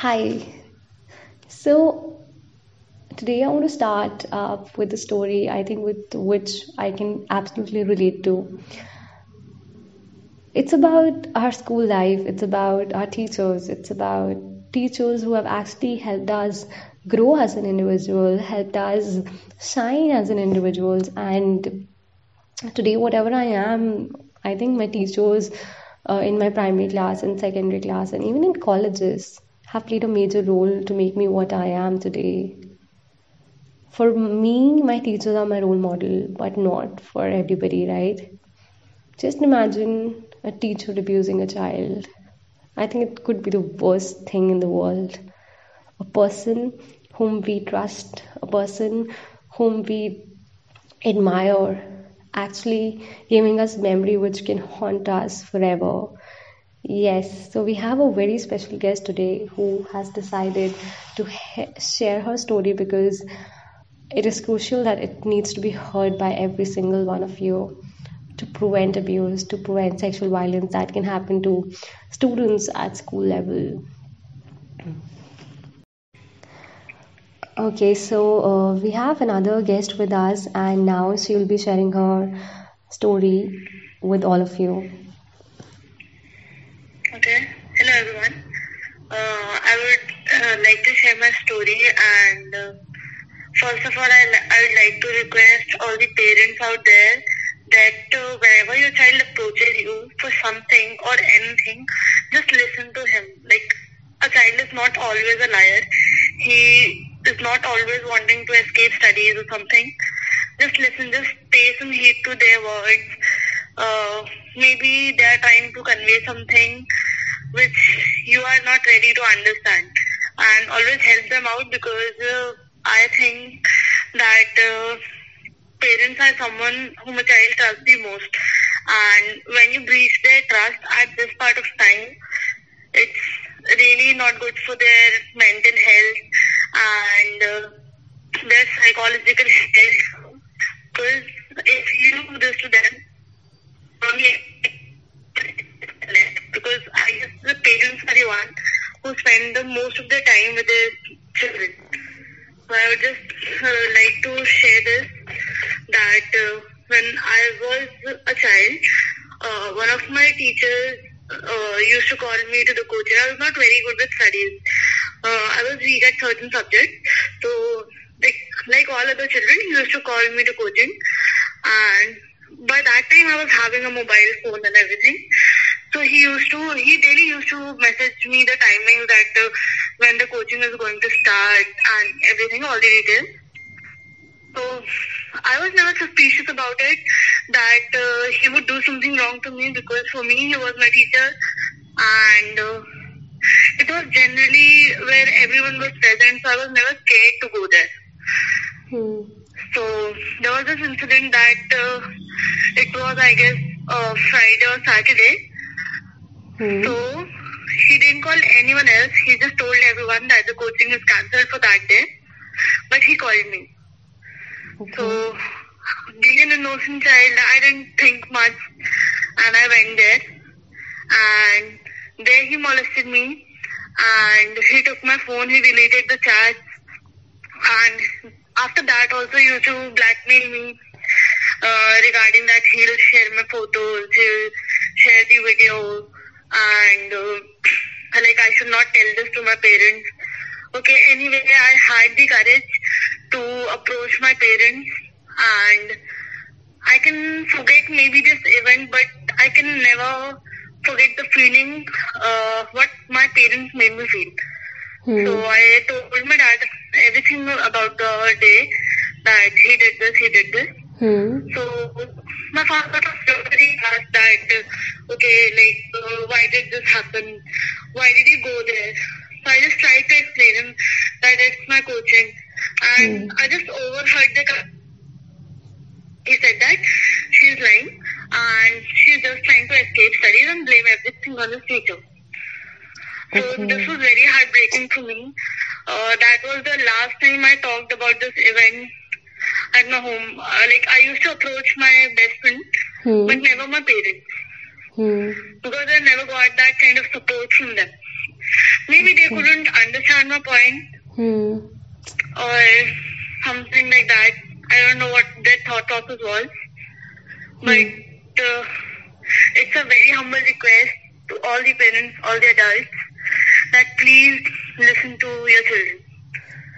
Hi. So today I want to start uh, with a story I think with which I can absolutely relate to. It's about our school life, it's about our teachers, it's about teachers who have actually helped us grow as an individual, helped us shine as an individual and today whatever I am, I think my teachers uh, in my primary class and secondary class and even in colleges have played a major role to make me what I am today. For me, my teachers are my role model, but not for everybody, right? Just imagine a teacher abusing a child. I think it could be the worst thing in the world. A person whom we trust, a person whom we admire, actually giving us memory which can haunt us forever. Yes, so we have a very special guest today who has decided to he- share her story because it is crucial that it needs to be heard by every single one of you to prevent abuse, to prevent sexual violence that can happen to students at school level. Okay, so uh, we have another guest with us, and now she will be sharing her story with all of you. Okay. Hello, everyone. Uh, I would uh, like to share my story, and uh, first of all, I, I would like to request all the parents out there that uh, whenever your child approaches you for something or anything, just listen to him. Like a child is not always a liar. He is not always wanting to escape studies or something. Just listen. Just pay some heed to their words. Uh, maybe they are trying to convey something which you are not ready to understand and always help them out because uh, I think that uh, parents are someone whom a child trusts the most. And when you breach their trust at this part of time it's really not good for their mental health and uh, their psychological health. Because if you do this to them only because I guess the parents are the one who spend the most of their time with their children. So I would just uh, like to share this that uh, when I was a child, uh, one of my teachers uh, used to call me to the coaching. I was not very good with studies. Uh, I was weak at certain subjects. So like like all other children, he used to call me to coaching and by that time I was having a mobile phone and everything. So he used to, he daily used to message me the timings that uh, when the coaching is going to start and everything, all the details. So I was never suspicious about it that uh, he would do something wrong to me because for me he was my teacher and uh, it was generally where everyone was present so I was never scared to go there. Hmm. So there was this incident that uh, it was, I guess, uh, Friday or Saturday. Hmm. So he didn't call anyone else. He just told everyone that the coaching is cancelled for that day. But he called me. Okay. So being an innocent child, I didn't think much, and I went there. And there he molested me, and he took my phone. He deleted the chats, and after that also used to blackmail me uh, regarding that he'll share my photos, he'll share the video, and uh, like I should not tell this to my parents. Okay, anyway, I had the courage to approach my parents, and I can forget maybe this event, but I can never forget the feeling uh, what my parents made me feel. Hmm. So I told my dad everything about the day that he did this, he did this. Hmm. So my father was very asked that, okay, like, uh, why did this happen? Why did you go there? So I just tried to explain him that it's my coaching. And I just overheard the, he said that she's lying and she's just trying to escape studies and blame everything on his teacher. So Okay. this was very heartbreaking for me. Uh, that was the last time I talked about this event at my home. Uh, like I used to approach my best friend, Hmm. but never my parents Hmm. because I never got that kind of support from them. maybe they couldn't understand my point Hmm. or something like that. I don't know what their thought process was, but uh, it's a very humble request to all the parents, all the adults, that please listen to your children.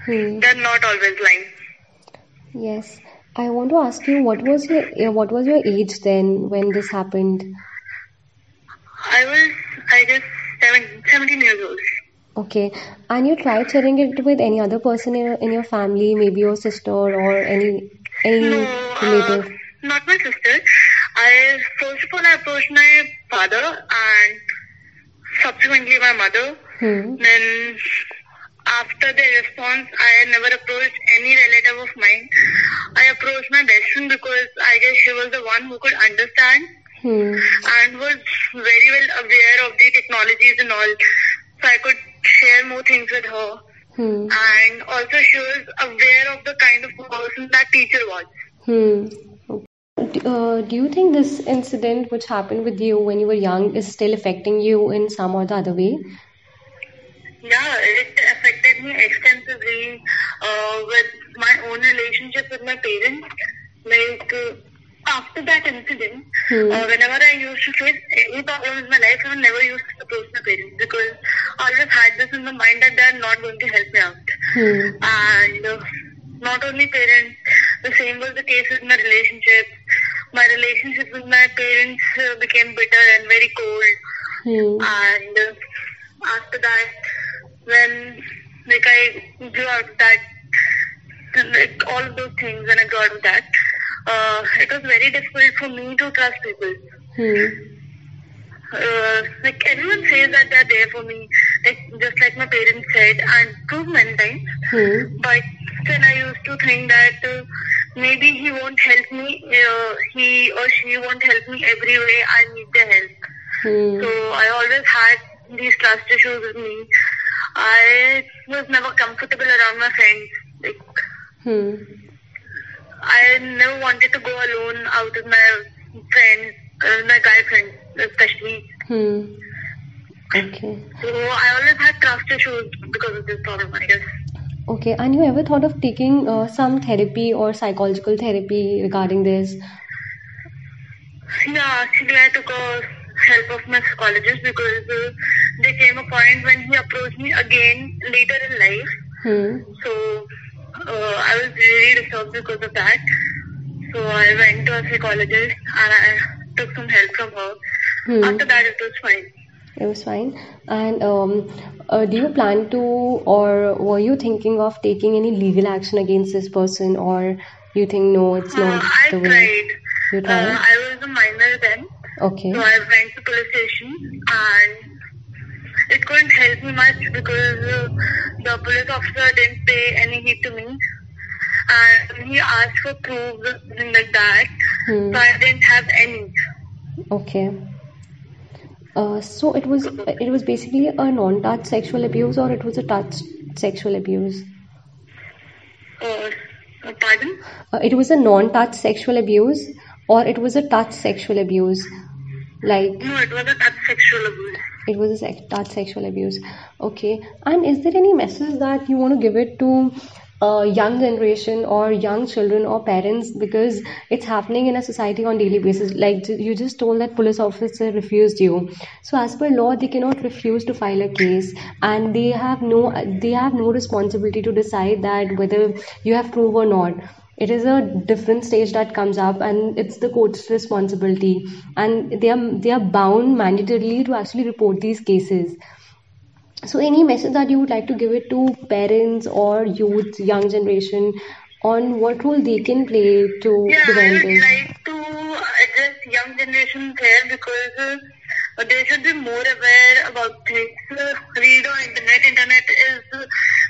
Hmm. They're not always lying. Yes. I want to ask you what was your uh, what was your age then when this happened? I was, I guess, 17, 17 years old. Okay. And you tried sharing it with any other person in your, in your family, maybe your sister or any any No, uh, not my sister. I first of all I approached my father and subsequently my mother. Hmm. Then after their response, I never approached any relative of mine. I approached my best friend because I guess she was the one who could understand Hmm. and was very well aware of the technologies and all. So I could share more things with her. Hmm. And also she was aware of the kind of person that teacher was. Hmm. Uh, do you think this incident which happened with you when you were young is still affecting you in some or the other way? Yeah, it affected me extensively uh, with my own relationship with my parents. Like, uh, after that incident, Hmm. uh, whenever I used to face any problem in my life, I never used to approach my parents because I always had this in my mind that they're not going to help me out. Hmm. And uh, not only parents, the same was the case with my relationships. My relationship with my parents uh, became bitter and very cold Hmm. and uh, after that when like I grew out of that like all of those things when I grew out of that uh, it was very difficult for me to trust people Hmm. uh, like everyone says that they're there for me like just like my parents said and proved many times Hmm. but then I used to think that uh, maybe he won't help me uh, he or she won't help me every way I need their help Hmm. so I always had these trust issues with me. I was never comfortable around my friends. Like Hmm. I never wanted to go alone out with my friends, uh, my guy friends especially. Hmm. Okay. So I always had trust issues because of this problem, I guess. Okay. And you ever thought of taking uh, some therapy or psychological therapy regarding this? Yeah, actually I took a help of my psychologist because uh, there came a point when he approached me again later in life Hmm. So uh, I was really disturbed because of that. So I went to a psychologist and I took some help from her. Hmm. After that, it was fine. It was fine. And um, uh, do you plan to, or were you thinking of taking any legal action against this person, or you think no, it's Uh, not I the way? tried. You Uh, tried? I was a minor then, Okay. so I went to police station and it couldn't help me much because uh, the police officer didn't pay any heed to me. And he asked for proof, something like that. Hmm. So I didn't have any. Okay. Uh, so it was it was basically a non-touch sexual abuse, or it was a touch sexual abuse. Uh, pardon? Uh, it was a non-touch sexual abuse, or it was a touch sexual abuse. Like No, it was a touch sexual abuse. it was a sex, touch sexual abuse. Okay. And is there any message that you want to give it to uh, young generation or young children or parents because it's happening in a society on daily basis? Like you just told that police officer refused you. So as per law, they cannot refuse to file a case, and they have no they have no responsibility to decide that whether you have proof or not it is a different stage that comes up and it's the court's responsibility and they are they are bound mandatorily to actually report these cases so any message that you would like to give it to parents or youth young generation on what role they can play to Yeah, I prevent would this like to address young generation there because uh, they should be more aware about things. Uh, read on internet. Internet is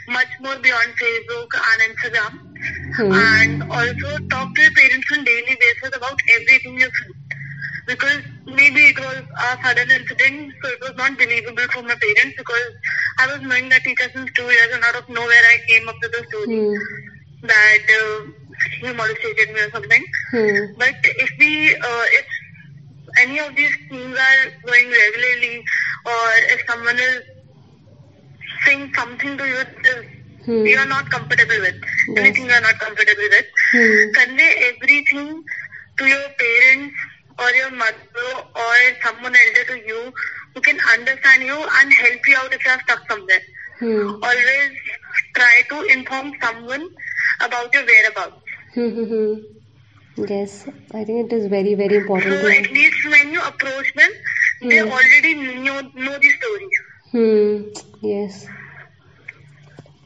much more beyond Facebook and Instagram. Hmm. And also talk to your parents on daily basis about everything you feel. Because maybe it was a sudden incident, so it was not believable for my parents because I was knowing that teacher since two years and out of nowhere I came up with a story Hmm. that uh, he molested me or something. Hmm. But if we, uh, if any of these things are going regularly, or if someone is saying something to you that Hmm. you are not comfortable with, Yes. anything you are not comfortable with. Hmm. Convey everything to your parents or your mother or someone elder to you who can understand you and help you out if you are stuck somewhere. Hmm. Always try to inform someone about your whereabouts. Hmm, hmm, hmm. Yes, I think it is very, very important So at least when you approach them, they already know, know the story. Hmm. Yes.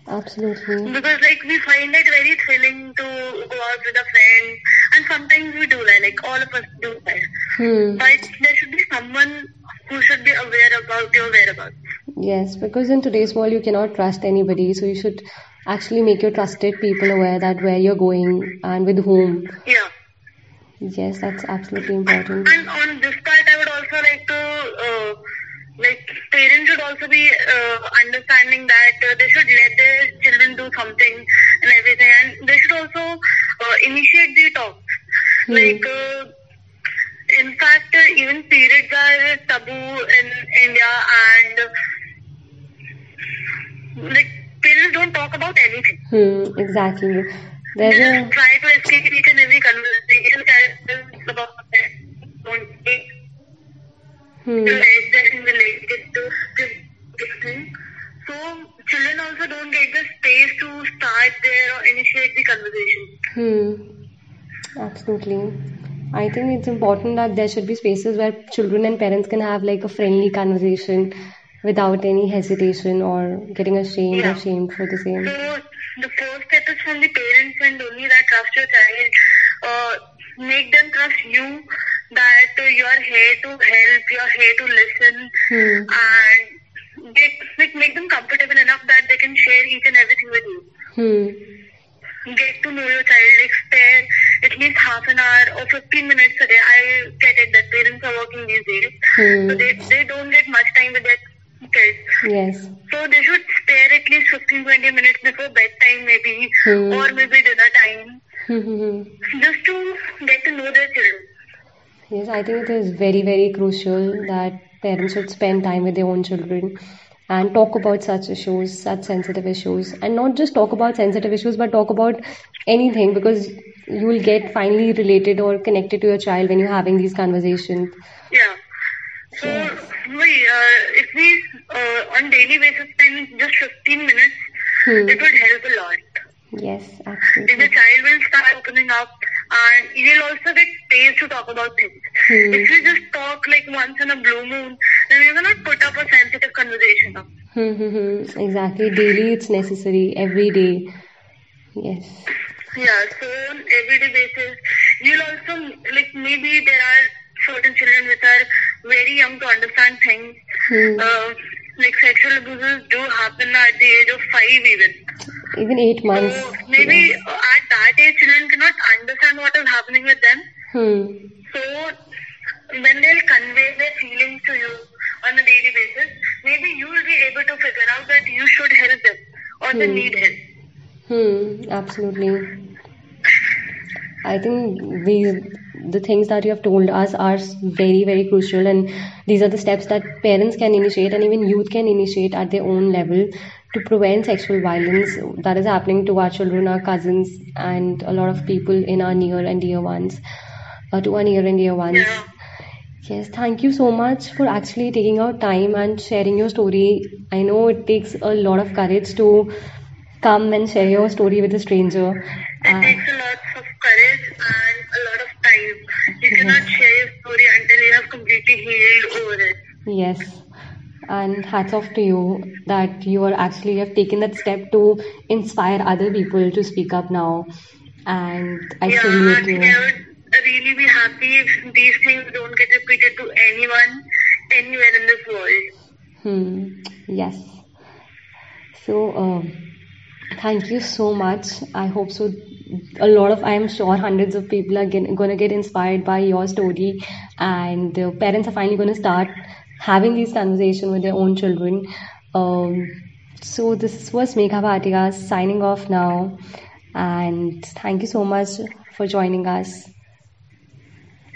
Absolutely. Because like we find it very thrilling to go out with a friend and sometimes we do that, like all of us do that. Hmm. But there should be someone who should be aware about your whereabouts. Yes, because in today's world you cannot trust anybody, so you should actually make your trusted people aware that where you're going and with whom. Yeah. Yes, that's absolutely important. And on this part I would also like to uh, like parents should also be uh, understanding that uh, they should let their children do something and everything and they should also uh, initiate the talks. Hmm. Like uh, in fact uh, even periods are taboo in India and like parents don't talk about anything. Hmm, exactly. They just a try to escape each and every conversation about. Don't take hmm, related related to this thing. So children also don't get the space to start there or initiate the conversation. hmm, absolutely. I think it's important that there should be spaces where children and parents can have like a friendly conversation without any hesitation or getting ashamed or Yeah. shamed for the same. So the first step is from the parents and only that trust your child. Uh, make them trust you that you are here to help, you are here to listen, Hmm, and get, like, make them comfortable enough that they can share each and everything with you. hmm, Get to know your child, like spare at least half an hour or 15 minutes a day. I get it that parents are working these days, hmm. so they, they don't get much time with their kids. Yes. So they should spare at least 15 20 minutes before bedtime, maybe, Hmm. or maybe dinner time, hmm. just to get to know their children. Yes, I think it is very, very crucial that parents should spend time with their own children and talk about such issues, such sensitive issues, and not just talk about sensitive issues, but talk about anything because you will get finally related or connected to your child when you're having these conversations. Yeah. So, we, uh, if we uh, on daily basis spend just 15 minutes, Hmm. it would help a lot. Yes, If the child will start opening up and you will also get space to talk about things. Hmm. If you just talk like once in a blue moon, then you cannot put up a sensitive conversation. Hmm, hmm, hmm. Exactly. Daily, it's necessary. Every day. Yes. Yeah, so on everyday basis, you'll also like maybe there are certain children which are very young to understand things. Hmm. Uh, like sexual abuses do happen at the age of five even. Even eight months. So maybe at that age, children cannot understand what is happening with them. Hmm. So when they'll convey their feelings to you on a daily basis, maybe you will be able to figure out that you should help them or they Hmm. need help. Hmm, absolutely. I think these the things that you have told us are very very crucial and these are the steps that parents can initiate and even youth can initiate at their own level to prevent sexual violence that is happening to our children, our cousins and a lot of people in our near and dear ones, uh, to our near and dear ones. Yeah. Yes, thank you so much for actually taking out time and sharing your story. I know it takes a lot of courage to come and share your story with a stranger. It Uh, takes a lot of courage and a lot of time. You cannot share your story until you have completely healed over it. yes, and hats off to you that you are actually have taken that step to inspire other people to speak up now. And I yeah, salute you. I would really be happy if these things don't get repeated to anyone anywhere in this world. Hmm. Yes. So, um, thank you so much. I hope so. A lot of, I am sure, hundreds of people are going to get inspired by your story, and the parents are finally going to start having these conversations with their own children. Um, so, this was Megha Bhatia signing off now, and thank you so much for joining us.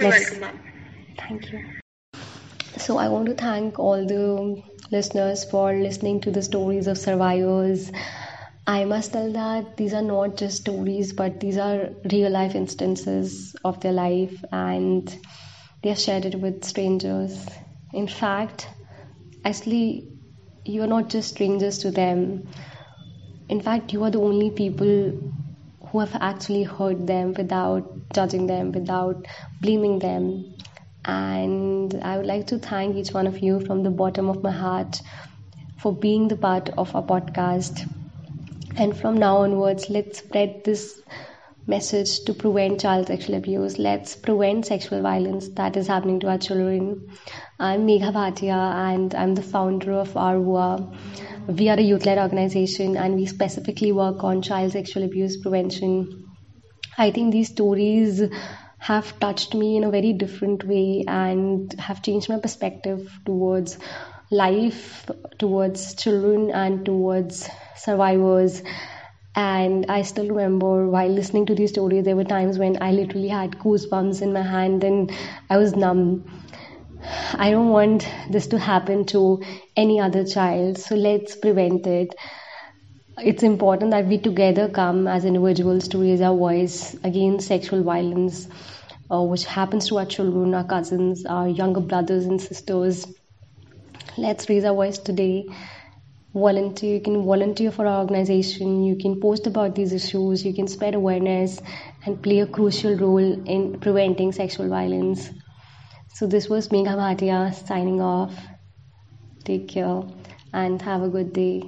You're welcome. Thank you. So I want to thank all the listeners for listening to the stories of survivors. I must tell that these are not just stories, but these are real life instances of their life and they are shared it with strangers. In fact, actually, you are not just strangers to them. In fact, you are the only people who have actually heard them without judging them, without blaming them. And I would like to thank each one of you from the bottom of my heart for being the part of our podcast. And from now onwards, let's spread this message to prevent child sexual abuse. Let's prevent sexual violence that is happening to our children. I'm Megha Bhatia and I'm the founder of Arwa. We are a youth led organization and we specifically work on child sexual abuse prevention. I think these stories have touched me in a very different way and have changed my perspective towards life, towards children, and towards survivors. And I still remember while listening to these stories, there were times when I literally had goosebumps in my hand and I was numb. I don't want this to happen to any other child, so let's prevent it. It's important that we together come as individuals to raise our voice against sexual violence, uh, which happens to our children, our cousins, our younger brothers and sisters. Let's raise our voice today. Volunteer, you can volunteer for our organization, you can post about these issues, you can spread awareness and play a crucial role in preventing sexual violence. So this was Megha Bhatia signing off. Take care and have a good day.